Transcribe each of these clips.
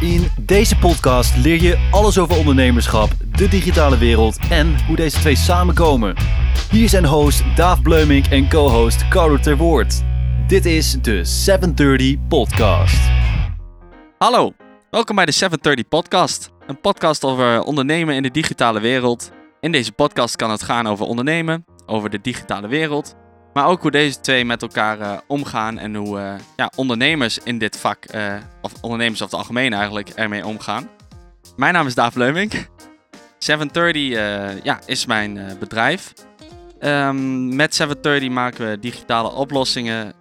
In deze podcast leer je alles over ondernemerschap, de digitale wereld en hoe deze twee samenkomen. Hier zijn host Daaf Bleumink en co-host Carlo Terwoord. Dit is de 730 Podcast. Hallo, welkom bij de 730 Podcast. Een podcast over ondernemen in de digitale wereld. In deze podcast kan het gaan over ondernemen, over de digitale wereld, maar ook hoe deze twee met elkaar uh, omgaan en hoe uh, ja, ondernemers in dit vak, uh, of ondernemers over het algemeen eigenlijk, ermee omgaan. Mijn naam is Daaf Leumink. 730 ja, is mijn bedrijf. Um, met 730 maken we digitale oplossingen.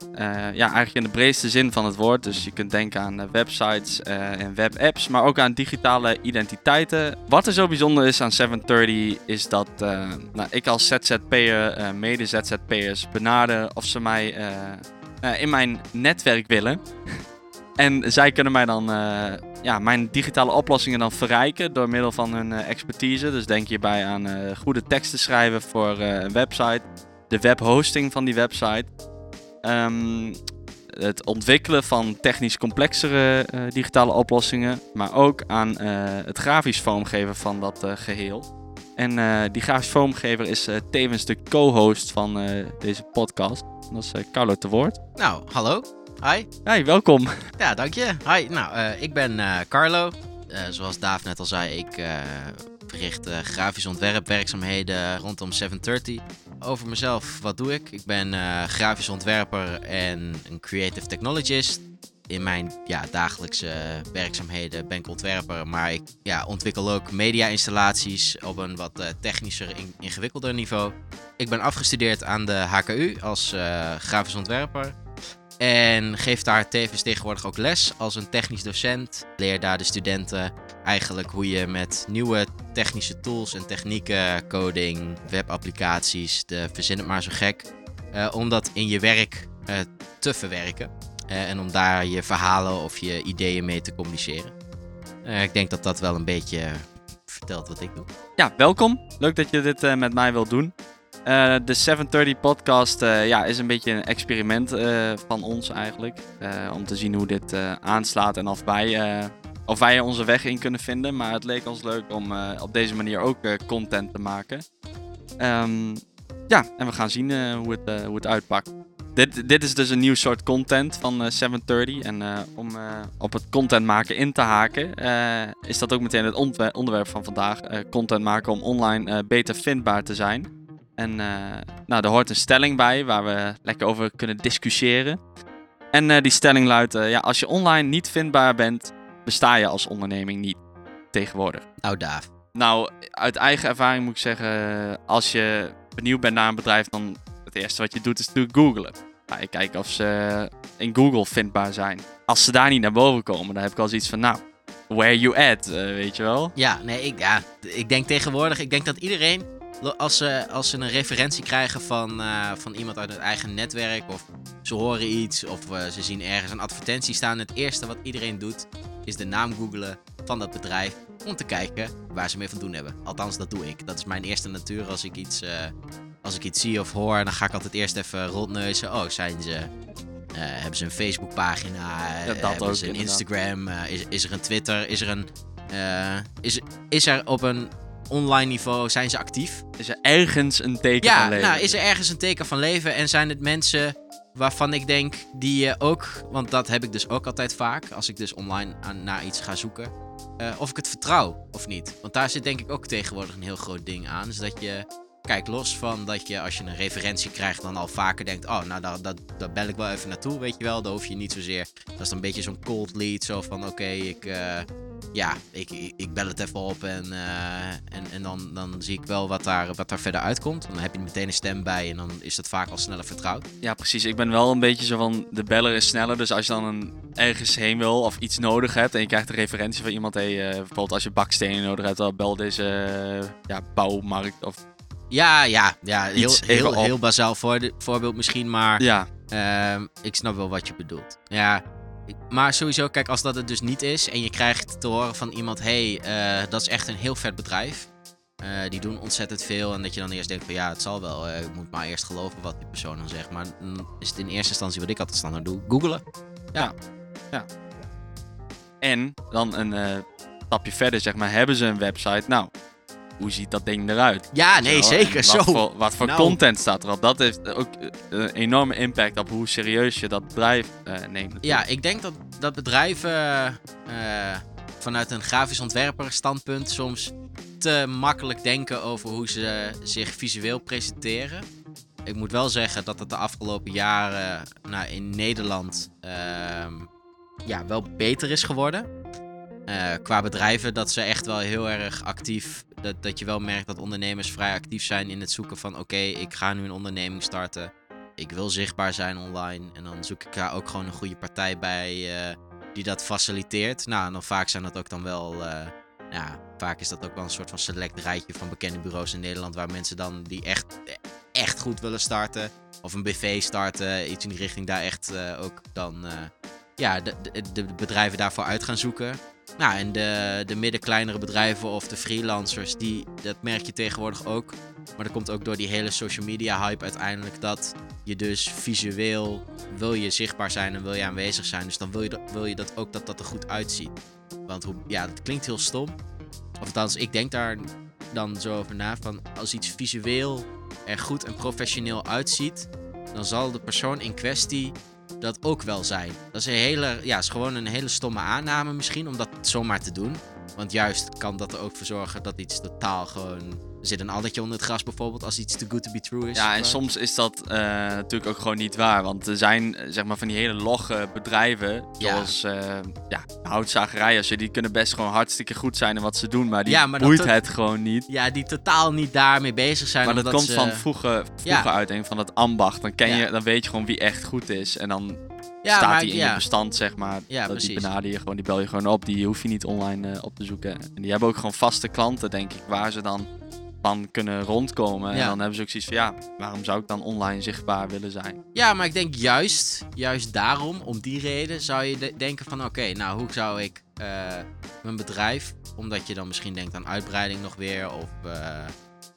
ja, eigenlijk in de breedste zin van het woord. Dus je kunt denken aan websites en webapps, maar ook aan digitale identiteiten. Wat er zo bijzonder is aan 730 is dat nou, ik als ZZP'er mede ZZP'ers benader of ze mij in mijn netwerk willen. En zij kunnen mij dan ja, mijn digitale oplossingen dan verrijken door middel van hun uh, expertise. Dus denk hierbij aan uh, goede teksten schrijven voor een website, de webhosting van die website, um, het ontwikkelen van technisch complexere digitale oplossingen, maar ook aan het grafisch vormgeven van dat geheel. En die grafisch vormgever is tevens de co-host van deze podcast. Dat is Carlo te woord. Nou, hallo. Hi. Hi, welkom. Ja, dank je. Hi, nou, uh, ik ben uh, Carlo. Uh, zoals Daaf net al zei, ik verricht grafisch ontwerpwerkzaamheden rondom 730. Over mezelf, wat doe ik? Ik ben grafisch ontwerper en een creative technologist. In mijn ja, dagelijkse werkzaamheden ben ik ontwerper, maar ik ja, ontwikkel ook media-installaties op een wat technischer, in, ingewikkelder niveau. Ik ben afgestudeerd aan de HKU als grafisch ontwerper. En geeft daar tevens tegenwoordig ook les als een technisch docent. Leer daar de studenten eigenlijk hoe je met nieuwe technische tools en technieken, coding, webapplicaties, de verzin het maar zo gek, uh, om dat in je werk uh, te verwerken. Uh, en om daar je verhalen of je ideeën mee te communiceren. ik denk dat dat wel een beetje vertelt wat ik doe. Ja, welkom. Leuk dat je dit met mij wilt doen. Uh, de 730 podcast uh, ja, is een beetje een experiment uh, van ons eigenlijk. om te zien hoe dit aanslaat en of wij, of wij onze weg in kunnen vinden. Maar het leek ons leuk om op deze manier ook content te maken. Um, ja, en we gaan zien hoe, het, hoe het uitpakt. Dit, dit is dus een nieuw soort content van 730. En om op het content maken in te haken, is dat ook meteen het onderwerp van vandaag. content maken om online beter vindbaar te zijn. En uh, nou, er hoort een stelling bij waar we lekker over kunnen discussiëren. En uh, die stelling luidt: uh, ja, als je online niet vindbaar bent, besta je als onderneming niet tegenwoordig. Nou, Daaf. Nou, uit eigen ervaring moet ik zeggen: als je benieuwd bent naar een bedrijf, dan het eerste wat je doet is natuurlijk googlen. Ga je kijken of ze in Google vindbaar zijn. Als ze daar niet naar boven komen, dan heb ik al zoiets van: nou, where you at, weet je wel? Ja, nee, ik, ja, ik denk tegenwoordig, ik denk dat iedereen als ze, als ze een referentie krijgen van, uh, van iemand uit het eigen netwerk, of ze horen iets, of uh, ze zien ergens een advertentie staan, het eerste wat iedereen doet, is de naam googlen van dat bedrijf om te kijken waar ze mee van doen hebben. Althans, dat doe ik. Dat is mijn eerste natuur als ik iets, uh, als ik iets zie of hoor. Dan ga ik altijd eerst even rondneuzen. Oh, zijn ze, hebben ze een Facebookpagina? Ja, dat hebben ook, ze een Instagram? is, is er een Twitter? Is er een... is, is er op een online niveau zijn ze actief. Is er ergens een teken van leven? Ja, nou, is er ergens een teken van leven en zijn het mensen waarvan ik denk die je ook, want dat heb ik dus ook altijd vaak als ik dus online aan, naar iets ga zoeken, uh, of ik het vertrouw of niet. Want daar zit denk ik ook tegenwoordig een heel groot ding aan. Dus dat je, kijk, los van dat je als je een referentie krijgt dan al vaker denkt, oh, nou daar, dat, daar bel ik wel even naartoe, weet je wel. Daar hoef je niet zozeer, dat is dan een beetje zo'n cold lead, zo van oké, ik... Uh, ja, ik, ik bel het even op en, uh, en, en dan, dan zie ik wel wat daar, wat daar verder uitkomt. Dan heb je meteen een stem bij en dan is dat vaak al sneller vertrouwd. Ja, precies. Ik ben wel een beetje zo van, de beller is sneller. Dus als je dan ergens heen wil of iets nodig hebt en je krijgt een referentie van iemand. Hey, uh, bijvoorbeeld als je bakstenen nodig hebt, dan bel deze ja, bouwmarkt of... Ja, ja, ja. Heel, heel, heel bazaal voor, voorbeeld misschien, maar ja. Uh, ik snap wel wat je bedoelt. Ja, maar sowieso, kijk, als dat het dus niet is en je krijgt te horen van iemand: hey, uh, dat is echt een heel vet bedrijf. Uh, die doen ontzettend veel. En dat je dan eerst denkt: van ja, het zal wel. Uh, ik moet maar eerst geloven wat die persoon dan zegt. Maar is het in eerste instantie wat ik altijd standaard doe: googelen. Ja. ja. En dan een eh, stapje verder, zeg maar, hebben ze een website. Nou, hoe ziet dat ding eruit? Ja, nee, Wel, zeker. en Zo. Wat voor, wat voor Nou. content staat erop? Dat heeft ook eh, een enorme impact op hoe serieus je dat bedrijf eh, neemt. natuurlijk. Ja, ik denk dat, dat bedrijven eh, vanuit een grafisch ontwerper standpunt soms te makkelijk denken over hoe ze zich visueel presenteren. Ik moet wel zeggen dat het de afgelopen jaren nou, in Nederland ehm, ja, wel beter is geworden. Qua bedrijven dat ze echt wel heel erg actief, dat, dat je wel merkt dat ondernemers vrij actief zijn in het zoeken van oké, ik ga nu een onderneming starten. Ik wil zichtbaar zijn online en dan zoek ik daar ook gewoon een goede partij bij eh, die dat faciliteert. Nou, en dan vaak zijn dat ook dan wel, eh, ja, vaak is dat ook wel een soort van select rijtje van bekende bureaus in Nederland waar mensen dan die echt, echt goed willen starten of een BV starten, iets in die richting daar echt eh, ook dan, ja, de, de bedrijven daarvoor uit gaan zoeken. Nou, en de, de midden-kleinere bedrijven of de freelancers, die, dat merk je tegenwoordig ook. Maar dat komt ook door die hele social media hype uiteindelijk. Dat je dus visueel wil je zichtbaar zijn en wil je aanwezig zijn. Dus dan wil je dat, wil je dat ook dat dat er goed uitziet. Want hoe, ja, dat klinkt heel stom. Of althans, ik denk daar dan zo over na. Van als iets visueel er goed en professioneel uitziet, dan zal de persoon in kwestie dat ook wel zijn. Dat is een hele, ja, is gewoon een hele stomme aanname misschien om dat zomaar te doen. Want juist kan dat er ook voor zorgen dat iets totaal gewoon. Zit een addertje onder het gras bijvoorbeeld als iets too good to be true is. Ja, en Maar- soms is dat eh, natuurlijk ook gewoon niet waar. Want er zijn eh, zeg maar van die hele logge bedrijven, zoals eh ja, die kunnen best gewoon hartstikke goed zijn in wat ze doen. Maar die Ja, maar dat boeit het gewoon niet. Ja, die totaal niet daarmee bezig zijn. Maar dat komt ze- van vroeger, vroeger Ja. uit, denk ik, van het ambacht. Dan, ken je, dan weet je gewoon wie echt goed is. En dan ja, staat die in ja. je bestand, zeg maar. Ja, dat die benader je gewoon, die bel je gewoon op. Die hoef je niet online op te zoeken. En die hebben ook gewoon vaste klanten, denk ik, waar ze dan van kunnen rondkomen. En dan hebben ze ook zoiets van, ja, waarom zou ik dan online zichtbaar willen zijn? Ja, maar ik denk juist, juist daarom, om die reden, zou je de- denken van oké, nou hoe zou ik eh, mijn bedrijf, omdat je dan misschien denkt aan uitbreiding nog weer, of eh,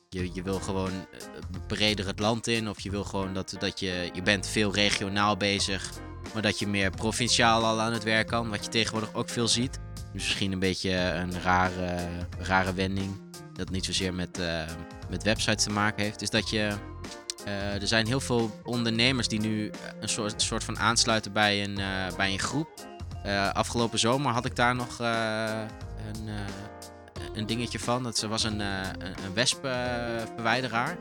je, je wil gewoon eh, breder het land in, of je wil gewoon dat, dat je, je bent veel regionaal bezig, maar dat je meer provinciaal al aan het werk kan, wat je tegenwoordig ook veel ziet. Dus misschien een beetje een rare, rare wending, dat niet zozeer met, eh, met websites te maken heeft, is dat je... Eh, er zijn heel veel ondernemers die nu eh, een soort, soort van aansluiten bij een, bij een groep. Afgelopen zomer had ik daar nog een, een dingetje van. Dat was een, een, wespenverwijderaar.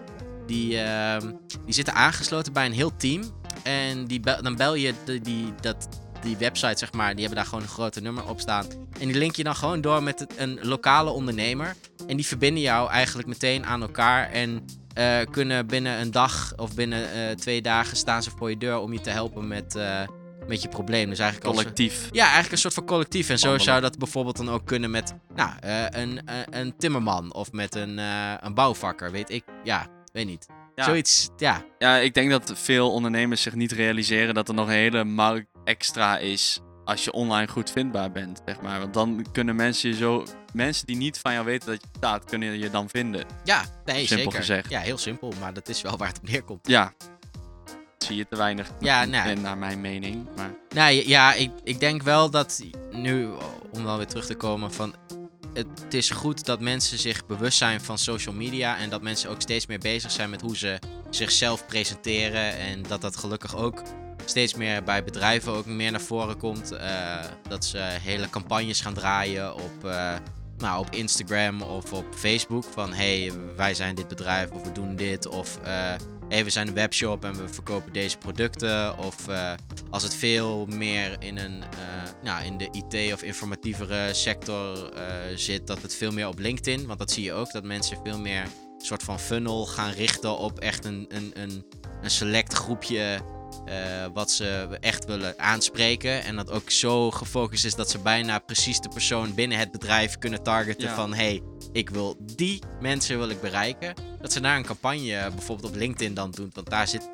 die, eh, die zitten aangesloten bij een heel team. En die dan bel je die, dat, die website, zeg maar, die hebben daar gewoon een grote nummer op staan. En die link je dan gewoon door met een lokale ondernemer. En die verbinden jou eigenlijk meteen aan elkaar. En eh, kunnen binnen een dag of binnen eh, twee dagen staan ze voor je deur om je te helpen met, eh, met je probleem. Dus eigenlijk als, Collectief. ja, eigenlijk een soort van collectief. En zo Wandelen. zou dat bijvoorbeeld dan ook kunnen met nou, een, een, timmerman of met een, een bouwvakker, weet ik. Ja, weet niet. Ja. Zoiets, ja. Ja, ik denk dat veel ondernemers zich niet realiseren dat er nog een hele markt extra is als je online goed vindbaar bent, zeg maar. Want dan kunnen mensen je zo... Mensen die niet van jou weten dat je bestaat, kunnen je dan vinden. Ja, nee, Simpel zeker. gezegd. Ja, heel simpel, maar dat is wel waar het op neerkomt. Ja. Zie je te weinig, Ja, nou. in, naar mijn mening. Maar Nou ja, ik, ik denk wel dat nu, om dan weer terug te komen, van het, het is goed dat mensen zich bewust zijn van social media en dat mensen ook steeds meer bezig zijn met hoe ze zichzelf presenteren en dat dat gelukkig ook steeds meer bij bedrijven ook meer naar voren komt. eh, dat ze hele campagnes gaan draaien op, eh, nou, op Instagram of op Facebook van hey, wij zijn dit bedrijf of we doen dit of eh hey, we zijn een webshop en we verkopen deze producten of eh, als het veel meer in, een, eh, nou, in de IT of informatievere sector zit, dat het veel meer op LinkedIn. Want dat zie je ook, dat mensen veel meer een soort van funnel gaan richten op echt een, een, een, een select groepje. Eh, wat ze echt willen aanspreken. En dat ook zo gefocust is dat ze bijna precies de persoon binnen het bedrijf kunnen targeten. Ja. Van hey, ik wil die mensen wil ik bereiken. Dat ze daar een campagne bijvoorbeeld op LinkedIn dan doen. Want daar zit,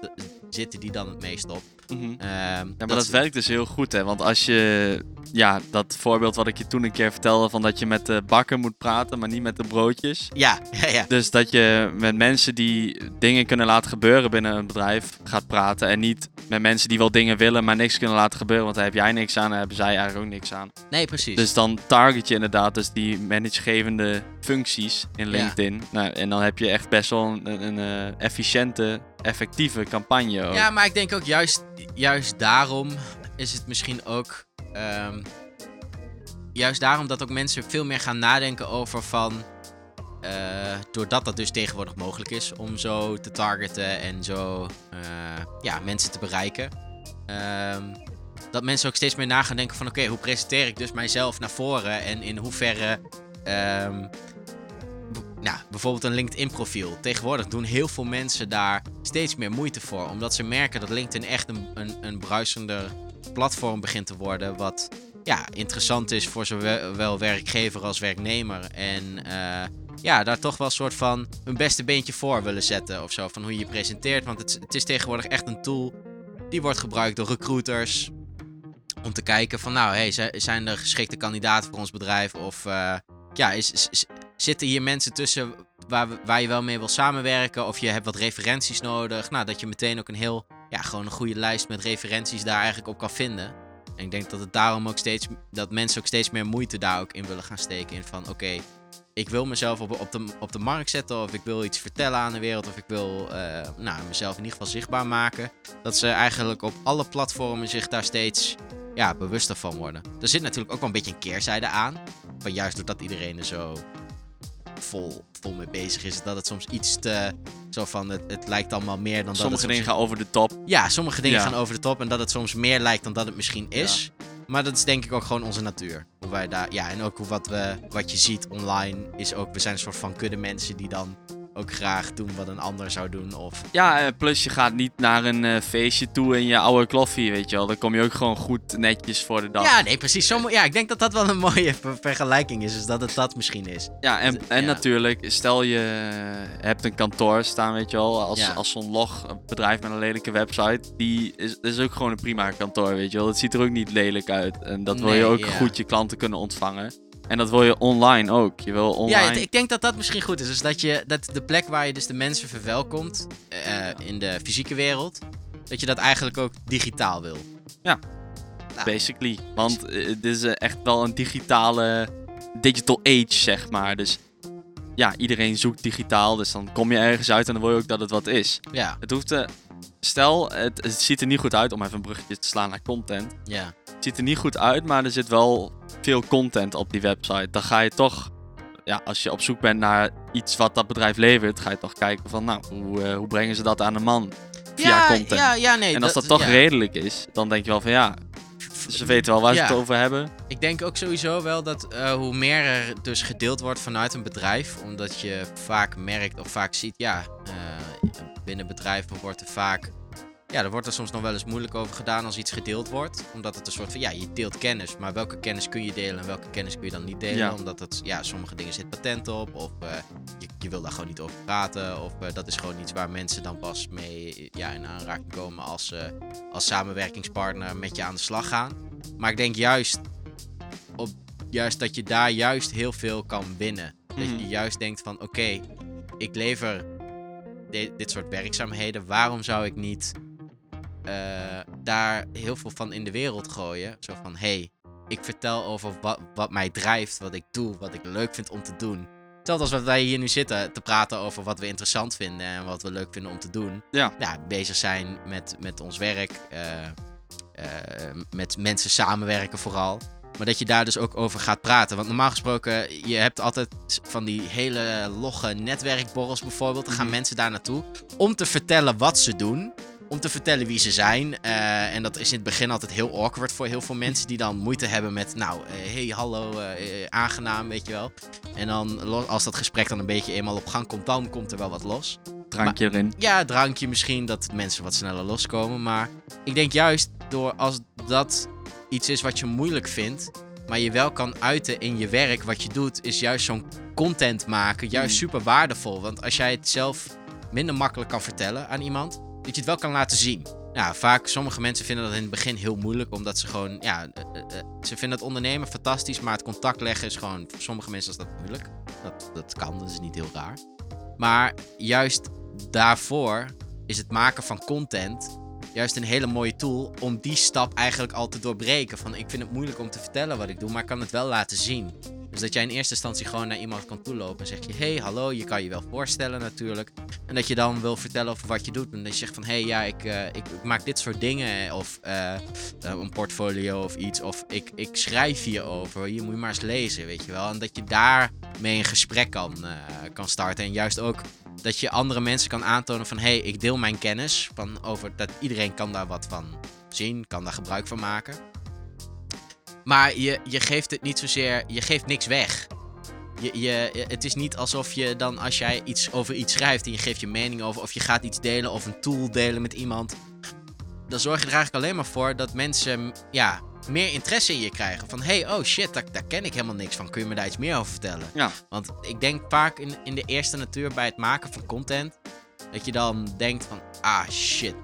zitten die dan het meest op. Mhm. Ehm, Ja, maar dat, werkt dus heel goed, hè? Want als je, ja, dat voorbeeld wat ik je toen een keer vertelde, van dat je met de bakker moet praten, maar niet met de broodjes. Ja, ja, ja. Dus dat je met mensen die dingen kunnen laten gebeuren binnen een bedrijf gaat praten. En niet met mensen die wel dingen willen, maar niks kunnen laten gebeuren. Want daar heb jij niks aan en hebben zij eigenlijk ook niks aan. Nee, precies. Dus dan target je inderdaad dus die managegevende functies in Ja. LinkedIn. Nou, en dan heb je echt best wel een, een, een, eh, efficiënte, effectieve campagne. Ook. Ja, maar ik denk ook juist, juist daarom is het misschien ook. ehm, juist daarom dat ook mensen veel meer gaan nadenken over van. Eh, doordat dat dus tegenwoordig mogelijk is om zo te targeten en zo eh, ja, mensen te bereiken. ehm, dat mensen ook steeds meer na gaan denken van oké, hoe presenteer ik dus mijzelf naar voren en in hoeverre. ehm, nou, bijvoorbeeld een LinkedIn profiel. Tegenwoordig doen heel veel mensen daar steeds meer moeite voor. Omdat ze merken dat LinkedIn echt een, een, een bruisender platform begint te worden. Wat ja, interessant is voor zowel werkgever als werknemer. En eh, ja, daar toch wel een soort van hun beste beentje voor willen zetten of zo. Van hoe je je presenteert. Want het, het is tegenwoordig echt een tool die wordt gebruikt door recruiters. Om te kijken van nou, hey, zi- zijn er geschikte kandidaten voor ons bedrijf? Of eh, ja, is, zitten hier mensen tussen waar, waar je wel mee wil samenwerken? Of je hebt wat referenties nodig? Nou, dat je meteen ook een heel, ja, gewoon een goede lijst met referenties daar eigenlijk op kan vinden. En ik denk dat het daarom ook steeds, dat mensen ook steeds meer moeite daar ook in willen gaan steken. In van, oké, ik wil mezelf op, op, de, op de markt zetten. Of ik wil iets vertellen aan de wereld. Of ik wil eh, nou, mezelf in ieder geval zichtbaar maken. Dat ze eigenlijk op alle platformen zich daar steeds ja, bewuster van worden. Er zit natuurlijk ook wel een beetje een keerzijde aan. Van juist doordat iedereen er zo vol, vol mee bezig is. Dat het soms iets te... Zo van, het, het lijkt allemaal meer dan dat Sommige dingen gaan over de top. Ja, sommige dingen Ja. gaan over de top. En dat het soms meer lijkt dan dat het misschien is. Maar dat is denk ik ook gewoon onze natuur. Hoe wij daar, ja, en ook hoe wat, we, wat je ziet online is ook... We zijn een soort van kudde mensen die dan ook graag doen wat een ander zou doen. Of Ja, eh, plus je gaat niet naar een eh, feestje toe in je oude kloffie, weet je wel. Dan kom je ook gewoon goed netjes voor de dag. Ja, nee, precies. Zo, ja, ik denk dat dat wel een mooie ver- vergelijking is. Dus dat het dat misschien is. Ja, en, en Ja. natuurlijk, stel je hebt een kantoor staan, weet je wel, als, Ja. als zo'n log, een bedrijf met een lelijke website, die is, is ook gewoon een prima kantoor, weet je wel. Het ziet er ook niet lelijk uit. En dat wil je ook ja. goed je klanten kunnen ontvangen. En dat wil je online ook. Je wil online... Ja, ik denk dat dat misschien goed is. Dus dat, je, dat de plek waar je dus de mensen verwelkomt eh, in de fysieke wereld, dat je dat eigenlijk ook digitaal wil. Ja. Nou, Basically. Want eh, het is eh, echt wel een digitale digital age, zeg maar. Dus ja, iedereen zoekt digitaal. Dus dan kom je ergens uit en dan wil je ook dat het wat is. Ja, Het hoeft te... Stel, het, het ziet er niet goed uit om even een bruggetje te slaan naar content. ja. Het ziet er niet goed uit, maar er zit wel veel content op die website. Dan ga je toch, ja, als je op zoek bent naar iets wat dat bedrijf levert, ga je toch kijken van, nou, hoe, eh, hoe brengen ze dat aan de man via ja, content? Ja, ja, nee. en als dat, toch ja. redelijk is, dan denk je wel van, ja, ze weten wel waar ze het over hebben. Ik denk ook sowieso wel dat eh, hoe meer er dus gedeeld wordt vanuit een bedrijf, omdat je vaak merkt of vaak ziet, ja, eh, binnen bedrijven wordt er vaak, ja, er wordt er soms nog wel eens moeilijk over gedaan als iets gedeeld wordt, omdat het een soort van, ja, je deelt kennis, maar welke kennis kun je delen en welke kennis kun je dan niet delen, Ja. omdat het, ja, sommige dingen zit patent op, of eh, je, je wil daar gewoon niet over praten, of eh, dat is gewoon iets waar mensen dan pas mee, ja, in aanraking komen als ze als samenwerkingspartner met je aan de slag gaan. Maar ik denk juist, op, juist dat je daar juist heel veel kan winnen. Dat Mhm. je juist denkt van oké, ik lever di- dit soort werkzaamheden. Waarom zou ik niet eh, daar heel veel van in de wereld gooien? Zo van hey, ik vertel over wat, wat mij drijft, wat ik doe, wat ik leuk vind om te doen. Hetzelfde als wat wij hier nu zitten te praten over wat we interessant vinden en wat we leuk vinden om te doen Ja. ja, bezig zijn met, met ons werk. eh, eh, met mensen samenwerken vooral. Maar dat je daar dus ook over gaat praten. Want normaal gesproken, je hebt altijd van die hele logge netwerkborrels bijvoorbeeld. Dan gaan Mhm. mensen daar naartoe om te vertellen wat ze doen. Om te vertellen wie ze zijn. Eh, en dat is in het begin altijd heel awkward voor heel veel mensen die dan moeite hebben met, nou, eh, hey, hallo, eh, aangenaam, weet je wel. En dan, als dat gesprek dan een beetje eenmaal op gang komt, dan komt er wel wat los. Drankje erin. Ja, drankje misschien, dat mensen wat sneller loskomen. Maar ik denk juist door als dat iets is wat je moeilijk vindt, maar je wel kan uiten in je werk wat je doet, is juist zo'n content maken juist Mm. super waardevol. Want als jij het zelf minder makkelijk kan vertellen aan iemand, dat je het wel kan laten zien. ja, vaak, sommige mensen vinden dat in het begin heel moeilijk, omdat ze gewoon, ja, eh, eh, eh, ze vinden het ondernemen fantastisch, maar het contact leggen is gewoon, voor sommige mensen is dat moeilijk. Dat, dat kan, dat is niet heel raar. Maar juist daarvoor is het maken van content juist een hele mooie tool om die stap eigenlijk al te doorbreken. Van ik vind het moeilijk om te vertellen wat ik doe, maar ik kan het wel laten zien. Dus dat jij in eerste instantie gewoon naar iemand kan toelopen en zeg je: Hey, hallo, je kan je wel voorstellen natuurlijk. En dat je dan wil vertellen over wat je doet. En dat je zegt van: Hey, ja, ik, eh, ik, ik maak dit soort dingen. Of eh, eh, een portfolio of iets. Of ik, ik schrijf hierover. Hier moet je maar eens lezen, weet je wel. En dat je daarmee een gesprek kan, kan starten. En juist ook dat je andere mensen kan aantonen van... Hey, ik deel mijn kennis. Van over dat iedereen kan daar wat van zien. Kan daar gebruik van maken. Maar je, je geeft het niet zozeer... Je geeft niks weg. Je, je, het is niet alsof je dan als jij iets over iets schrijft en je geeft je mening over, of je gaat iets delen of een tool delen met iemand, dan zorg je er eigenlijk alleen maar voor dat mensen ja, meer interesse in je krijgen. Van hey, oh shit, daar, daar ken ik helemaal niks van. Kun je me daar iets meer over vertellen? Ja. Want ik denk vaak in, in de eerste natuur bij het maken van content, dat je dan denkt van ah shit.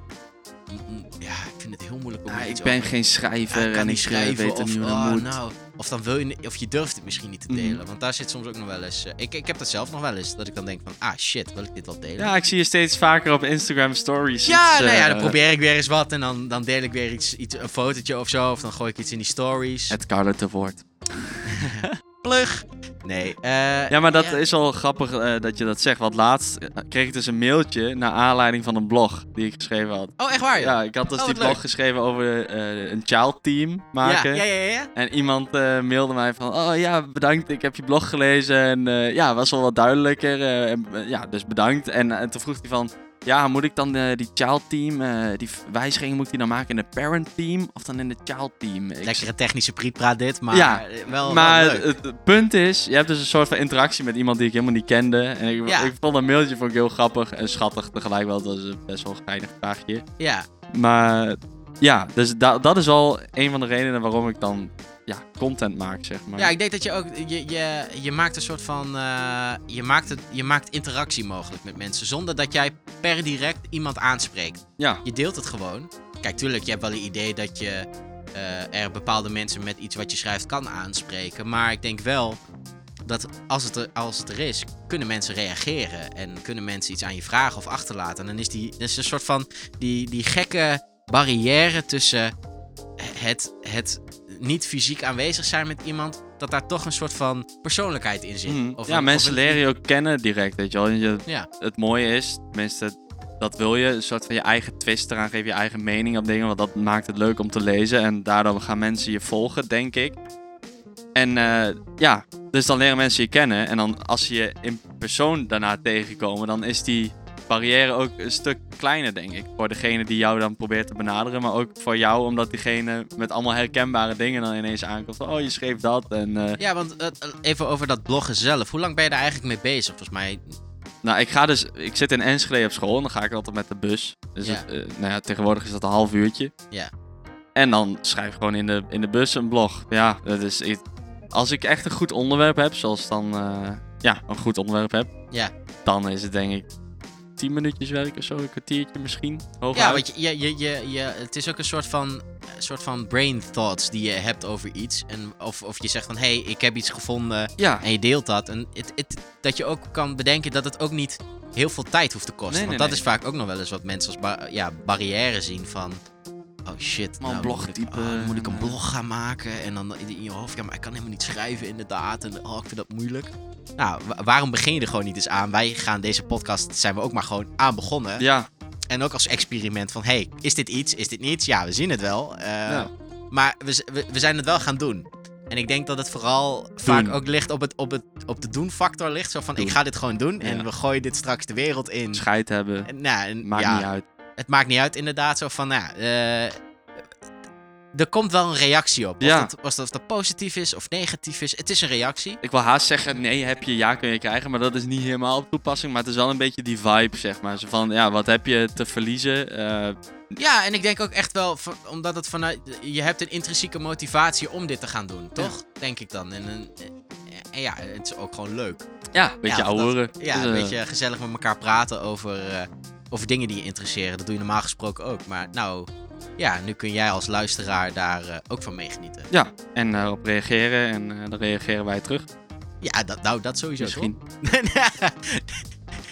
Ja, ik vind het heel moeilijk om Ja, er ik ben over- geen Ja, schrijver ik kan en ik eh, schrijven weet of, niet hoe dat oh, moet. nou, of dan wil je of je durft het misschien niet te Mhm. delen, want daar zit soms ook nog wel eens. eh, ik, ik heb dat zelf nog wel eens dat ik dan denk van ah shit, wil ik dit wel delen? Ja, ik zie je steeds vaker op Instagram stories. Ja, iets, nou ja, eh, dan probeer ik weer eens wat en dan, dan deel ik weer iets, iets, een fotootje of zo. Of dan gooi ik iets in die stories. Het Carlo te woord. plug. Nee, eh, Ja, maar dat ja. is wel grappig eh, dat je dat zegt. Want laatst kreeg ik dus een mailtje naar aanleiding van een blog die ik geschreven had. Oh, echt waar? Ja, ik had dus Oh, die blog leuk. geschreven over eh, een child team maken. Ja, ja, ja, ja. En iemand mailde mij van, oh ja, bedankt, ik heb je blog gelezen. En ja, was wel wat duidelijker. en, ja, dus bedankt. En, en toen vroeg hij van, ja, moet ik dan eh, die child team, eh, die wijzigingen moet ik die dan maken in de parent team of dan in de child team? Ik Lekkere technische prietpraat dit, maar Ja, eh, wel, maar wel het, het punt is, je hebt dus een soort van interactie met iemand die ik helemaal niet kende. En ik, Ja. ik vond dat mailtje vond ik heel grappig en schattig tegelijk wel. Dat een best wel een geinig vraagje. Ja, Maar ja, dus da- dat is al een van de redenen waarom ik dan ja, content maak, zeg maar. ja, ik denk dat je ook, je, je, je maakt een soort van, eh, je, maakt het, je maakt interactie mogelijk met mensen. Zonder dat jij per direct iemand aanspreekt. ja. Je deelt het gewoon. Kijk, tuurlijk, je hebt wel een idee dat je eh, er bepaalde mensen met iets wat je schrijft kan aanspreken. Maar ik denk wel dat als het, er, als het er is, kunnen mensen reageren. En kunnen mensen iets aan je vragen of achterlaten. En dan is die dat is een soort van die, die gekke barrière tussen het, het niet fysiek aanwezig zijn met iemand. Dat daar toch een soort van persoonlijkheid in zit. Mhm. Of ja, een- mensen of een- leren je ook kennen direct, weet je wel. Je, Ja. Het mooie is, tenminste, dat wil je, een soort van je eigen twist eraan geven, je eigen mening op dingen, want dat maakt het leuk om te lezen. En daardoor gaan mensen je volgen, denk ik. En eh, ja, dus dan leren mensen je kennen. En dan als ze je in persoon daarna tegenkomen, dan is die barrière ook een stuk kleiner, denk ik. Voor degene die jou dan probeert te benaderen, maar ook voor jou, omdat diegene met allemaal herkenbare dingen dan ineens aankomt. Van, oh, je schreef dat. En eh, Ja, want eh, even over dat bloggen zelf. Hoe lang ben je daar eigenlijk mee bezig? Volgens mij Nou, ik ga dus. Ik zit in Enschede op school en dan ga ik altijd met de bus. Dus Ja. het, eh, nou ja, tegenwoordig is dat een half uurtje. Ja. En dan schrijf ik gewoon in de, in de bus een blog. Ja, dat is. ik- als ik echt een goed onderwerp heb, zoals dan. ja, een goed onderwerp heb. Ja. Dan is het denk ik 10 minuutjes werk of zo, een kwartiertje misschien. Ja, Hooguit. want je, je, je, je, je- het is ook een soort van, soort van brain thoughts die je hebt over iets. En of, of je zegt van, hé, hey, ik heb iets gevonden Ja, en je deelt dat. En het, het, dat je ook kan bedenken dat het ook niet heel veel tijd hoeft te kosten. Nee, nee, Want dat nee. is vaak ook nog wel eens wat mensen als ba- ja, barrière zien van... Oh shit, Man, nou, blog moet ik, oh, moet ik een en, blog gaan maken? En dan in je hoofd, ja, maar ik kan helemaal niet schrijven inderdaad. En oh, ik vind dat moeilijk. Nou, wa- waarom begin je er gewoon niet eens aan? Wij gaan deze podcast, zijn we ook maar gewoon aan begonnen. ja, En ook als experiment van, hey, is dit iets? Is dit niets? Ja, we zien het wel. Eh, Ja. Maar we, we, we zijn het wel gaan doen. En ik denk dat het vooral vaak ook ligt op, het, op, het, op de doen-factor ligt. Zo van, Doen. ik ga dit gewoon doen en Ja. we gooien dit straks de wereld in. scheid hebben. En, nou, en, Maakt ja, niet uit. Het maakt niet uit, inderdaad. Zo van, nou, eh, er komt wel een reactie op. Of, Ja. dat, of, dat, positief is of negatief is. Het is een reactie. Ik wil haast zeggen, nee, heb je, ja, kun je krijgen. Maar dat is niet helemaal op toepassing. Maar het is wel een beetje die vibe, zeg maar. Zo van, ja, wat heb je te verliezen? Eh, Ja, en ik denk ook echt wel, omdat het vanuit. Je hebt een intrinsieke motivatie om dit te gaan doen, toch? Denk ik dan. En, en, en ja, het is ook gewoon leuk. ja, een beetje Ja, ouwehoeren. Ja, Dus, een eh, beetje gezellig met elkaar praten over, eh, over dingen die je interesseren. Dat doe je normaal gesproken ook. Maar nou, ja, nu kun jij als luisteraar daar eh, ook van meegenieten. Ja, en eh, op reageren en eh, dan reageren wij terug. Ja, dat, nou, dat sowieso Misschien.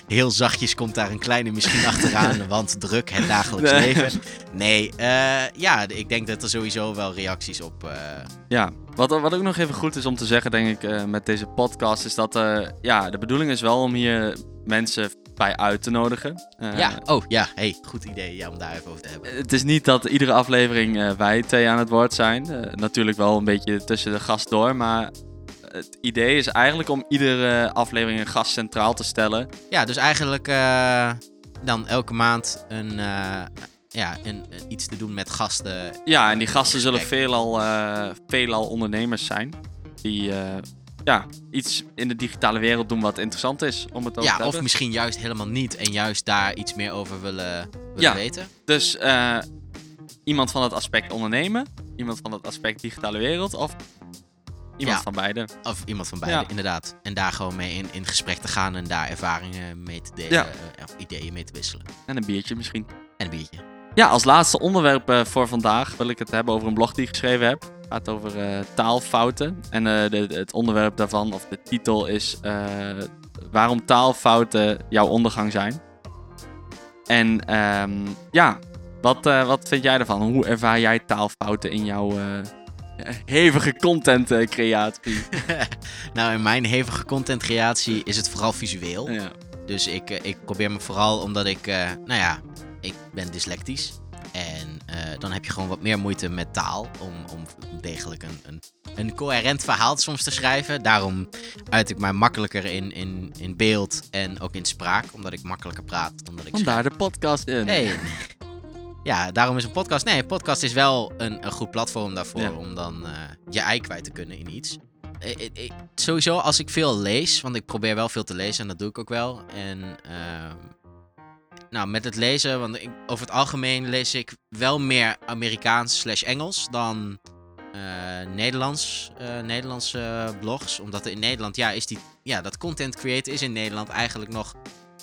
Heel zachtjes komt daar een kleine misschien achteraan, want druk, het dagelijks Nee. leven. Nee, eh, ja, ik denk dat er sowieso wel reacties op... eh, Ja, wat, wat ook nog even goed is om te zeggen, denk ik, eh, met deze podcast, is dat eh, ja, de bedoeling is wel om hier mensen bij uit te nodigen. Eh, ja, oh ja, hey, goed idee ja, om daar even over te hebben. Het is niet dat iedere aflevering eh, wij twee aan het woord zijn. Eh, natuurlijk wel een beetje tussen de gast door, maar het idee is eigenlijk om iedere aflevering een gast centraal te stellen. Ja, dus eigenlijk dan elke maand een, ja, een, iets te doen met gasten. Ja, en die gasten zullen veelal, veelal ondernemers zijn. Die ja, iets in de digitale wereld doen wat interessant is om het over te Ja, hebben. of misschien juist helemaal niet en juist daar iets meer over willen, willen Ja. weten. Dus eh, iemand van het aspect ondernemen, iemand van het aspect digitale wereld of iemand Ja. van beide. Of iemand van beide, Ja. inderdaad. En daar gewoon mee in, in gesprek te gaan en daar ervaringen mee te delen. Eh, of ideeën mee te wisselen. En een biertje misschien. En een biertje. Ja, als laatste onderwerp eh, voor vandaag wil ik het hebben over een blog die ik geschreven heb. Het gaat over eh, taalfouten. En eh, de, het onderwerp daarvan, of de titel is eh, waarom taalfouten jouw ondergang zijn. En ehm, ja, wat, eh, wat vind jij ervan? Hoe ervaar jij taalfouten in jouw eh, hevige content creatie? nou, in mijn hevige content creatie is het vooral visueel. ja. Dus ik, ik probeer me vooral omdat ik, eh, nou ja, ik ben dyslectisch. En eh, dan heb je gewoon wat meer moeite met taal om, om degelijk een, een, een coherent verhaal soms te schrijven. Daarom uit ik mij makkelijker in, in, in beeld en ook in spraak, omdat ik makkelijker praat dan dat ik schrijf. Vandaar de podcast in. Hey. Ja, daarom is een podcast. Nee, een podcast is wel een, een goed platform daarvoor Ja. om dan eh, je ei kwijt te kunnen in iets. Eh, sowieso als ik veel lees, want ik probeer wel veel te lezen en dat doe ik ook wel. En ehm, nou, met het lezen, want ik, over het algemeen lees ik wel meer Amerikaans slash Engels dan eh, Nederlands, eh, Nederlandse blogs. Omdat in Nederland, ja, is die, ja, dat content createn is in Nederland eigenlijk nog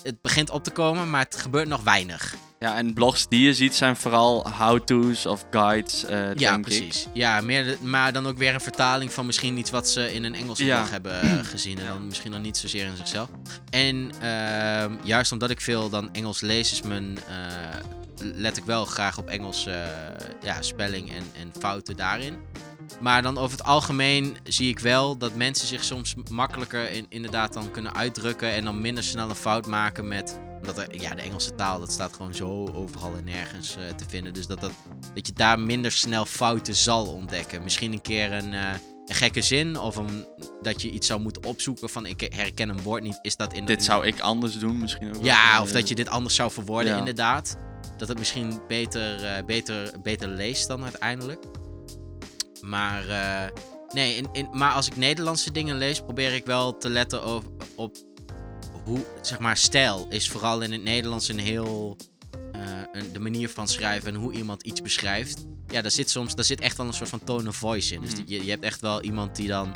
het begint op te komen, maar het gebeurt nog weinig. Ja, en blogs die je ziet zijn vooral how-to's of guides, eh ja, ik. precies. Ja, meer maar dan ook weer een vertaling van misschien iets wat ze in een Engelse Ja. blog hebben eh, gezien. En dan misschien nog niet zozeer in zichzelf. En ehm, juist omdat ik veel dan Engels lees, is mijn, eh, let ik wel graag op Engelse ja, spelling en, en fouten daarin. Maar dan over het algemeen zie ik wel dat mensen zich soms makkelijker in, inderdaad dan kunnen uitdrukken. En dan minder snel een fout maken met. Omdat er, ja, de Engelse taal dat staat gewoon zo overal en nergens eh, te vinden. Dus dat, dat, dat je daar minder snel fouten zal ontdekken. Misschien een keer een, eh, een gekke zin. Of een, dat je iets zou moeten opzoeken van ik herken een woord niet. Is dat in Dit zou ik anders doen misschien ook. ja, of dat je dit anders zou verwoorden, ja. inderdaad. Dat het misschien beter, eh, beter, beter leest dan uiteindelijk. Maar, eh, nee, in, in, maar als ik Nederlandse dingen lees, probeer ik wel te letten op hoe, zeg maar, stijl is vooral in het Nederlands een heel. eh, een, de manier van schrijven en hoe iemand iets beschrijft. Ja, daar zit soms daar zit echt wel een soort van tone of voice in. Dus die- je, je hebt echt wel iemand die dan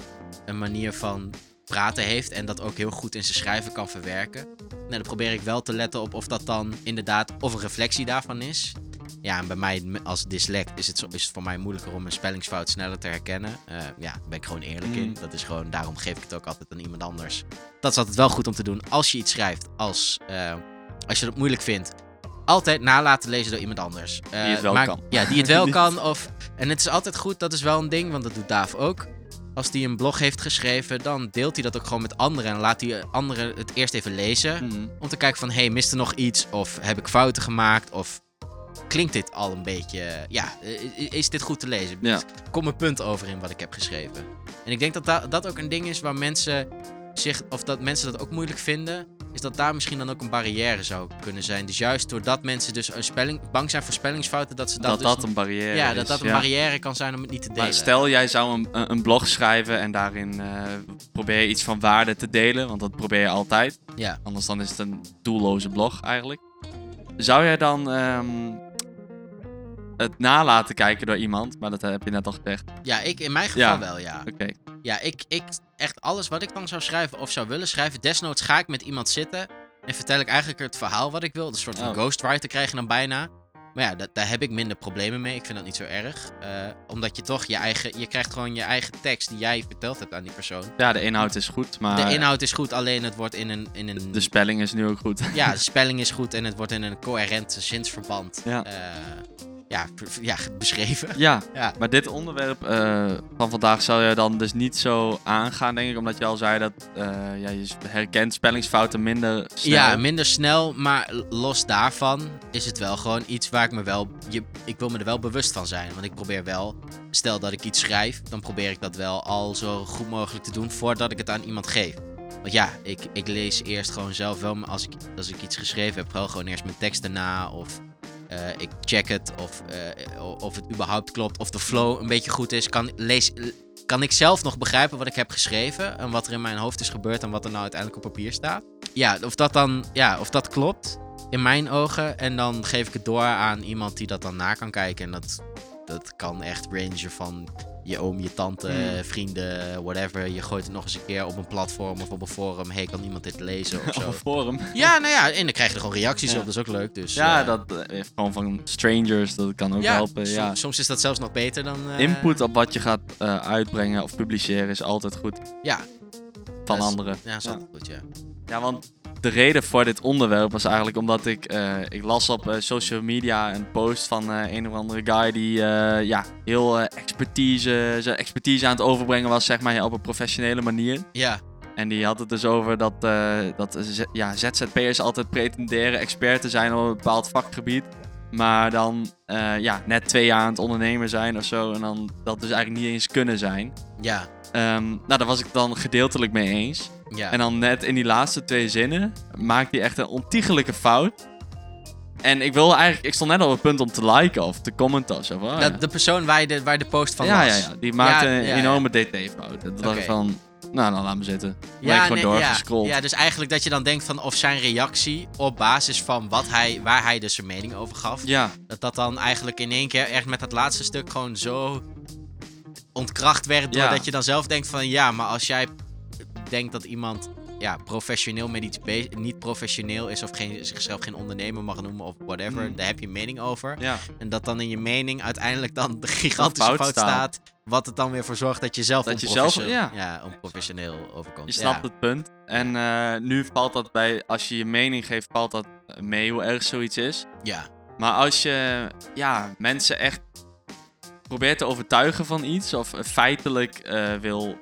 een manier van praten heeft en dat ook heel goed in zijn schrijven kan verwerken. Nou, dan probeer ik wel te letten op of dat dan inderdaad of een reflectie daarvan is. Ja, en bij mij als dyslect is het, is het voor mij moeilijker om een spellingsfout sneller te herkennen. Eh, ja, daar ben ik gewoon eerlijk in. Mm. Dat is gewoon, daarom geef ik het ook altijd aan iemand anders. Dat is altijd wel goed om te doen als je iets schrijft, als, eh, als je dat moeilijk vindt. Altijd na laten lezen door iemand anders. Eh, Die het wel maar- kan. Ja, die het wel kan. Of, en het is altijd goed, dat is wel een ding, want dat doet Daaf ook. Als hij een blog heeft geschreven, dan deelt hij dat ook gewoon met anderen. En laat die anderen het eerst even lezen. mhm. Om te kijken van, hey, mist er nog iets? Of heb ik fouten gemaakt? Of klinkt dit al een beetje... Ja, is dit goed te lezen? Ja. Kom een punt over in wat ik heb geschreven. En ik denk dat da- dat ook een ding is waar mensen zich... Of dat mensen dat ook moeilijk vinden. Is dat daar misschien dan ook een barrière zou kunnen zijn. Dus juist doordat mensen dus een spelling, bang zijn voor spellingsfouten... Dat ze dat, Dat dus dat een barrière ja, is. dat dat een ja. barrière kan zijn om het niet te delen. Maar stel, jij zou een, een een blog schrijven en daarin eh, probeer je iets van waarde te delen, want dat probeer je altijd. Ja. Anders dan is het een doelloze blog eigenlijk. Zou jij dan ehm, het nalaten kijken door iemand? Maar dat heb je net al gezegd. Ja, ik in mijn geval Ja. wel, ja. Oké. Ja, ik, ik echt alles wat ik dan zou schrijven of zou willen schrijven, desnoods ga ik met iemand zitten En vertel ik eigenlijk het verhaal wat ik wil. Een soort van Oh. ghostwriter krijg je dan bijna. Maar ja, da- daar heb ik minder problemen mee. Ik vind dat niet zo erg. Eh, omdat je toch je eigen... Je krijgt gewoon je eigen tekst die jij verteld hebt aan die persoon. Ja, de inhoud is goed, maar De inhoud is goed, alleen het wordt in een... In een de spelling is nu ook goed. ja, de spelling is goed en het wordt in een coherent zinsverband Ja. eh, ja, ja, beschreven. Ja, Ja. maar dit onderwerp eh, van vandaag zou je dan dus niet zo aangaan, denk ik. Omdat je al zei dat eh, ja, je herkent spellingsfouten minder snel. Ja, minder snel, maar los daarvan is het wel gewoon iets waar ik me wel. Je, ik wil me er wel bewust van zijn. Want ik probeer wel. Stel dat ik iets schrijf, dan probeer ik dat wel al zo goed mogelijk te doen voordat ik het aan iemand geef. Want ja, ik, ik lees eerst gewoon zelf wel, als ik, als ik iets geschreven heb, wel gewoon eerst mijn teksten na. Of eh, ik check het, of, eh, of het überhaupt klopt, of de flow een beetje goed is. Kan, lees, kan ik zelf nog begrijpen wat ik heb geschreven en wat er in mijn hoofd is gebeurd en wat er nou uiteindelijk op papier staat? Ja, of dat dan, ja, of dat klopt in mijn ogen. En dan geef ik het door aan iemand die dat dan na kan kijken. En dat, dat kan echt rangen van je oom, je tante, Hmm. vrienden, whatever. Je gooit het nog eens een keer op een platform of op een forum. Hey, kan iemand dit lezen of Op zo? een forum. ja, nou ja, en dan krijg je er gewoon reacties Ja. op. Dat is ook leuk. Dus, Ja, eh, dat eh, gewoon van strangers, dat kan ook ja, helpen. som- Ja. soms is dat zelfs nog beter dan... eh, Input op wat je gaat uitbrengen of publiceren is altijd goed Ja, van anderen. ja, dat is altijd goed, ja. Ja, want de reden voor dit onderwerp was eigenlijk omdat ik, eh, ik las op eh, social media een post van eh, een of andere guy die ja, heel expertise, zijn expertise aan het overbrengen was, zeg maar, op een professionele manier. Ja, En die had het dus over dat, dat ja, ZZP'ers altijd pretenderen expert te zijn op een bepaald vakgebied. Maar dan eh, ja, net twee jaar aan het ondernemen zijn of zo. En dan dat dus eigenlijk niet eens kunnen zijn. ja, Ehm, nou, daar was ik dan gedeeltelijk mee eens. ja. En dan net in die laatste twee zinnen maakt hij echt een ontiegelijke fout. En ik wilde eigenlijk, ik stond net op het punt om te liken of te commenten of zo. ja. Dat, de persoon waar je de, waar de post van ja, las. ja, ja, die maakte een enorme dt-fout. Ik Oké. van, nou, dan laat me zitten. Ben ik Ja, gewoon nee, doorgescrolld. Ja, ja, dus eigenlijk dat je dan denkt van of zijn reactie op basis van wat hij, waar hij dus zijn mening over gaf, Ja, dat dat dan eigenlijk in één keer echt met dat laatste stuk gewoon zo ontkracht werd, Ja. doordat je dan zelf denkt van ja, maar als jij denkt dat iemand ja, professioneel met iets bezig, niet professioneel is of geen, zichzelf geen ondernemer mag noemen of whatever, Mm. daar heb je een mening over. ja. En dat dan in je mening uiteindelijk dan de gigantische fout fout, staat. Wat het dan weer voor zorgt dat je zelf, Dat je onprofessioneel- zelf- ja. onprofessioneel overkomt. Je snapt ja. het punt. En eh, nu valt dat bij, als je je mening geeft, valt dat mee hoe erg zoiets is. Ja, Maar als je ja, mensen echt probeert te overtuigen van iets, of eh, feitelijk eh, wil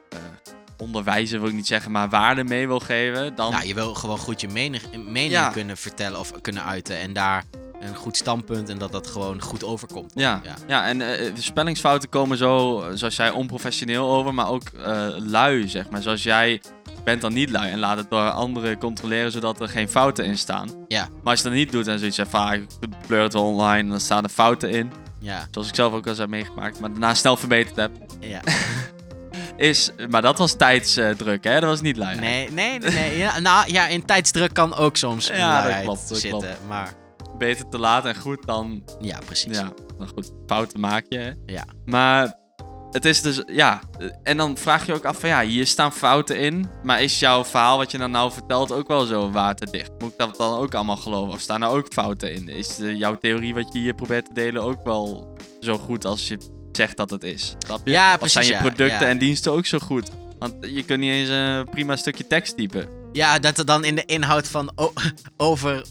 onderwijzen, wil ik niet zeggen, maar waarde mee wil geven, dan. nou, je wil gewoon goed je mening, mening Ja. kunnen vertellen of kunnen uiten. En daar een goed standpunt en dat dat gewoon goed overkomt. ja, Ja. ja. en eh, spellingsfouten komen zo, zoals jij, onprofessioneel over, maar ook eh, lui, zeg maar. Zoals jij bent dan niet lui en laat het door anderen controleren, zodat er geen fouten in staan. Ja. Maar als je dat niet doet en zoiets van, ah, ik pleur het online en dan staan er fouten in. Ja, Zoals ik zelf ook wel eens heb meegemaakt, maar daarna snel verbeterd heb. ja. Is, maar dat was tijdsdruk, hè? Dat was niet lui. Nee, nee, nee. nee. Ja, nou ja, in tijdsdruk kan ook soms Ja, dat klopt, dat zitten. klopt. Maar Beter te laat en goed dan, ja, precies. ja, dan goed, fouten maak je. hè. Ja. Maar het is dus, ja, en dan vraag je ook af van, ja, hier staan fouten in, maar is jouw verhaal wat je dan nou vertelt ook wel zo waterdicht? Moet ik dat dan ook allemaal geloven? Of staan er ook fouten in? Is eh, jouw theorie wat je hier probeert te delen ook wel zo goed als je zegt dat het is? Je? Ja, precies. zijn je ja, producten ja. en diensten ook zo goed? Want je kunt niet eens een prima stukje tekst typen. Ja, dat er dan in de inhoud van over.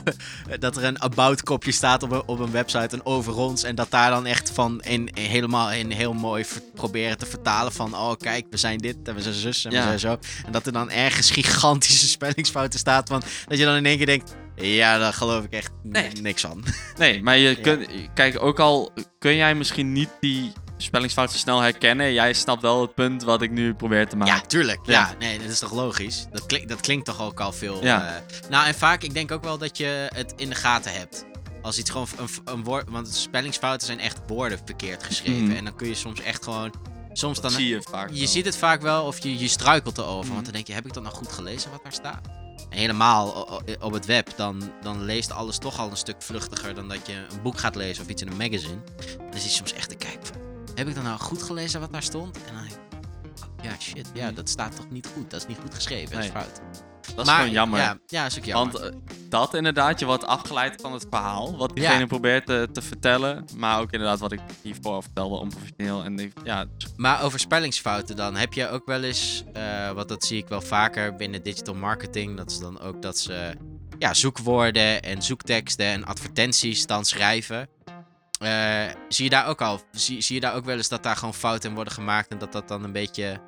dat er een about kopje staat op een, op een website, een over ons. En dat daar dan echt van in, in helemaal in heel mooi proberen te vertalen van. Oh, kijk, we zijn dit en we zijn zus en Ja. we zijn zo. En dat er dan ergens gigantische spellingsfouten staat. Van, dat je dan in één keer denkt. Ja, daar geloof ik echt Nee. niks van. Nee, maar je kunt, kijk, ook al kun jij misschien niet die spellingsfouten snel herkennen, jij snapt wel het punt wat ik nu probeer te maken. Ja, tuurlijk. Ja. Ja. nee, dat is toch logisch? Dat, klink, dat klinkt toch ook al veel. Ja. eh, nou, en vaak, ik denk ook wel dat je het in de gaten hebt. Als iets gewoon een, een woord. Want spellingsfouten zijn echt woorden verkeerd geschreven. Mhm. En dan kun je soms echt gewoon. Soms dat dan. zie je vaak. Je wel. ziet het vaak wel of je, je struikelt erover. Mhm. Want dan denk je, heb ik dat nou goed gelezen wat daar staat? En helemaal op het web, dan, dan leest alles toch al een stuk vluchtiger dan dat je een boek gaat lezen of iets in een magazine. Dan zit je soms echt te kijken van, heb ik dan nou goed gelezen wat daar stond? En dan denk ik, oh, ja shit, ja, dat staat toch niet goed? Dat is niet goed geschreven, dat is Nee. fout. Dat is gewoon jammer. Ja, ja, is ook jammer. Want eh, dat inderdaad, je wordt afgeleid van het verhaal. Wat Ja. diegene probeert te, te vertellen. Maar ook inderdaad wat ik hiervoor vertelde, onprofessioneel. En ja, Maar over spellingsfouten dan, heb je ook wel eens, eh want dat zie ik wel vaker binnen digital marketing, dat is dan ook dat ze ja, zoekwoorden en zoekteksten en advertenties dan schrijven. Eh, zie je daar ook al, zie, zie je daar ook wel eens dat daar gewoon fouten in worden gemaakt en dat dat dan een beetje,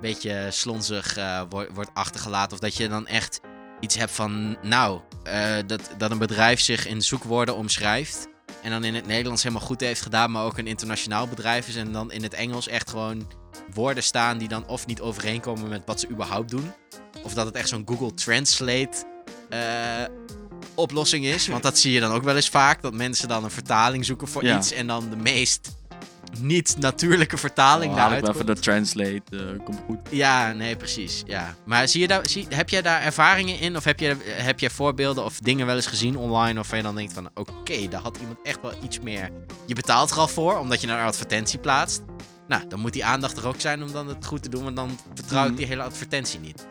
beetje slonzig eh, wordt, wordt achtergelaten? Of dat je dan echt iets hebt van, nou, eh, dat, dat een bedrijf zich in zoekwoorden omschrijft. En dan in het Nederlands helemaal goed heeft gedaan, maar ook een internationaal bedrijf is. En dan in het Engels echt gewoon woorden staan die dan of niet overeenkomen met wat ze überhaupt doen. Of dat het echt zo'n Google Translate oplossing is. Want dat zie je dan ook wel eens vaak. Dat mensen dan een vertaling zoeken voor Ja. iets. En dan de meest niet natuurlijke vertaling oh, haal ik daaruit wel even de translate. eh, komt goed. ja, nee, precies. Ja. Maar zie je daar, zie, heb jij daar ervaringen in? Of heb je, heb je voorbeelden of dingen wel eens gezien online waarvan je dan denkt van... Oké, daar had iemand echt wel iets meer... Je betaalt er al voor, omdat je een advertentie plaatst. Nou, dan moet die aandacht er ook zijn om dan het goed te doen. Want dan vertrouw ik Mhm. die hele advertentie niet.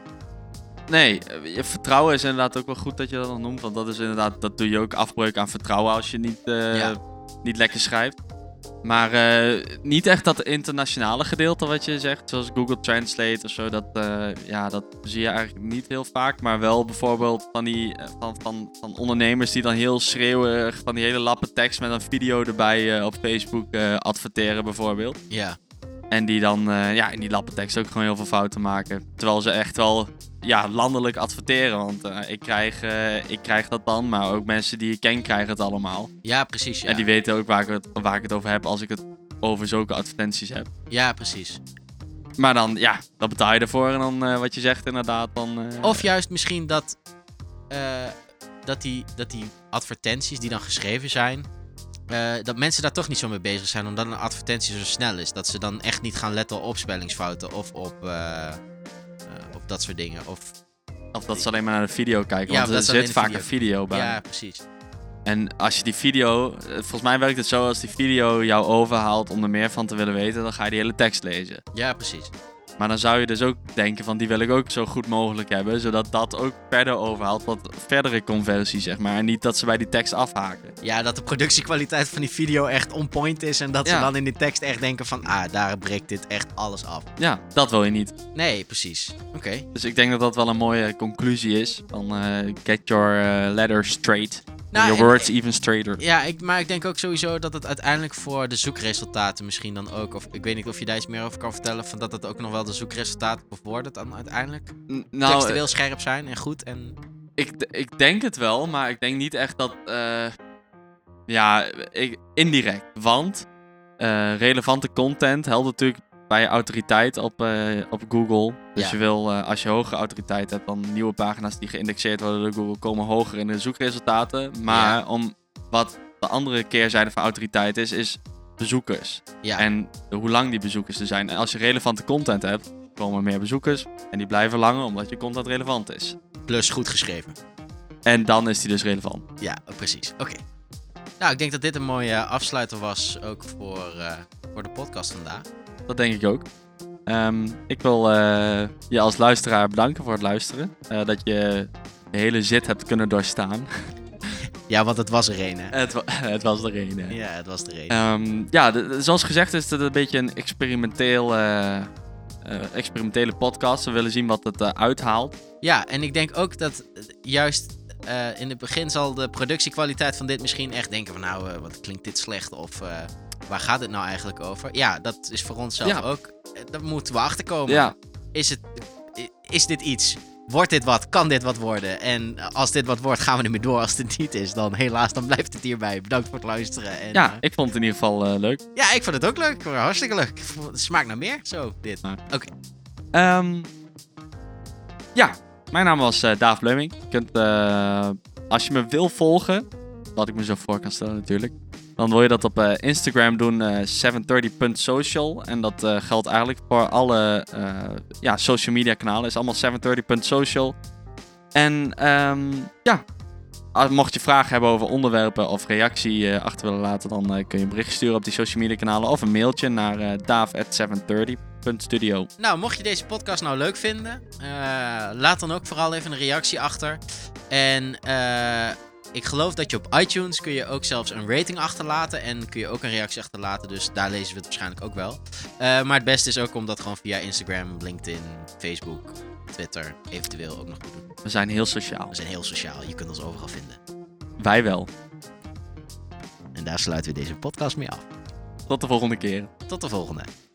Nee, eh, je vertrouwen is inderdaad ook wel goed dat je dat dan noemt. Want dat is inderdaad, dat doe je ook afbreuk aan vertrouwen als je niet, eh, Ja. niet lekker schrijft. Maar eh, niet echt dat internationale gedeelte wat je zegt, zoals Google Translate of zo. Dat, ja, dat zie je eigenlijk niet heel vaak. Maar wel bijvoorbeeld van die van, van, van ondernemers die dan heel schreeuwig van die hele lappen tekst met een video erbij op Facebook adverteren bijvoorbeeld. Ja. En die dan ja, in die lappentekst ook gewoon heel veel fouten maken. Terwijl ze echt wel ja, landelijk adverteren. Want eh, ik, krijg, eh, ik krijg dat dan, maar ook mensen die ik ken krijgen het allemaal. Ja, precies. Ja, En die weten ook waar ik, het, waar ik het over heb als ik het over zulke advertenties heb. ja precies. Maar dan, ja, dan betaal je ervoor. En dan, eh, wat je zegt inderdaad, dan... Of juist misschien dat, dat, die, dat die advertenties die dan geschreven zijn, dat mensen daar toch niet zo mee bezig zijn, omdat een advertentie zo snel is. Dat ze dan echt niet gaan letten op spellingsfouten of op, eh, op dat soort dingen. Of, Of dat ze alleen maar naar de video kijken. Ja, want of er zit vaak video- een video bij. ja, precies. En als je die video... eh, Volgens mij werkt het zo, als die video jou overhaalt om er meer van te willen weten, dan ga je die hele tekst lezen. Ja, precies. Maar dan zou je dus ook denken van die wil ik ook zo goed mogelijk hebben. Zodat dat ook verder overhaalt tot verdere conversie, zeg maar. En niet dat ze bij die tekst afhaken. Ja, dat de productiekwaliteit van die video echt on point is en dat ze dan in die tekst echt denken van, ah, daar breekt dit echt alles af. Ja, dat wil je niet. Nee, precies. Oké. Dus ik denk dat dat wel een mooie conclusie is. Van eh, get your eh, letter straight. Nou, your en- words even straighter. Ja, ik, maar ik denk ook sowieso dat het uiteindelijk voor de zoekresultaten misschien dan ook... Of ik weet niet of je daar iets meer over kan vertellen... Van dat het ook nog wel de zoekresultaten bevordert dan uiteindelijk. N- nou, Textueel scherp zijn en goed en... ik, ik denk het wel, maar ik denk niet echt dat. eh, ja, ik, indirect. Want eh, relevante content helpt natuurlijk bij je autoriteit op, eh, op Google. Dus Ja. je wil, als je hogere autoriteit hebt, dan nieuwe pagina's die geïndexeerd worden door Google komen hoger in de zoekresultaten. Maar Ja. om wat de andere keerzijde van autoriteit is, is bezoekers. Ja, En hoe lang die bezoekers er zijn. En als je relevante content hebt, komen er meer bezoekers. En die blijven langer omdat je content relevant is. plus goed geschreven. En dan is die dus relevant. Ja, precies. Oké. Nou, ik denk dat dit een mooie afsluiter was ook voor, eh, voor de podcast vandaag. Dat denk ik ook. Ehm, ik wil eh, je als luisteraar bedanken voor het luisteren. Eh, dat je de hele zit hebt kunnen doorstaan. Ja, want het was er een, hè? het, wa- het was er een. hè. Ja, het was er een. Ehm, ja, de- zoals gezegd is het een beetje een experimenteel, eh, eh, experimentele podcast. We willen zien wat het eh, uithaalt. Ja, en ik denk ook dat juist in het begin zal de productiekwaliteit van dit misschien echt denken van nou, wat klinkt dit slecht of waar gaat het nou eigenlijk over? Ja, dat is voor ons zelf Ja. ook. Daar moeten we achter komen. Ja, Is, het, is dit iets? Wordt dit wat? Kan dit wat worden? En als dit wat wordt, gaan we ermee door. Als het niet is, dan helaas, dan blijft het hierbij. Bedankt voor het luisteren. En, ja eh, ik vond het in ieder geval eh, leuk. ja, ik vond het ook leuk. Hartstikke leuk. Smaakt naar meer, zo, dit. Ja. Oké. Ehm, ja, mijn naam was eh Daaf Bleuming. Je kunt, eh, als je me wil volgen, wat ik me zo voor kan stellen natuurlijk, dan wil je dat op eh, Instagram doen, eh 730.social. En dat eh, geldt eigenlijk voor alle eh, ja, social media kanalen. is allemaal 730.social. En ehm, ja, als- mocht je vragen hebben over onderwerpen of reactie eh, achter willen laten, dan eh, kun je een bericht sturen op die social media kanalen of een mailtje naar eh daaf@730 Studio. Nou, mocht je deze podcast nou leuk vinden, eh, laat dan ook vooral even een reactie achter. En eh, ik geloof dat je op iTunes kun je ook zelfs een rating achterlaten en kun je ook een reactie achterlaten. Dus daar lezen we het waarschijnlijk ook wel. Eh, maar het beste is ook om dat gewoon via Instagram, LinkedIn, Facebook, Twitter eventueel ook nog te doen. We zijn heel sociaal. We zijn heel sociaal, je kunt ons overal vinden. Wij wel. En daar sluiten we deze podcast mee af. Tot de volgende keer. Tot de volgende.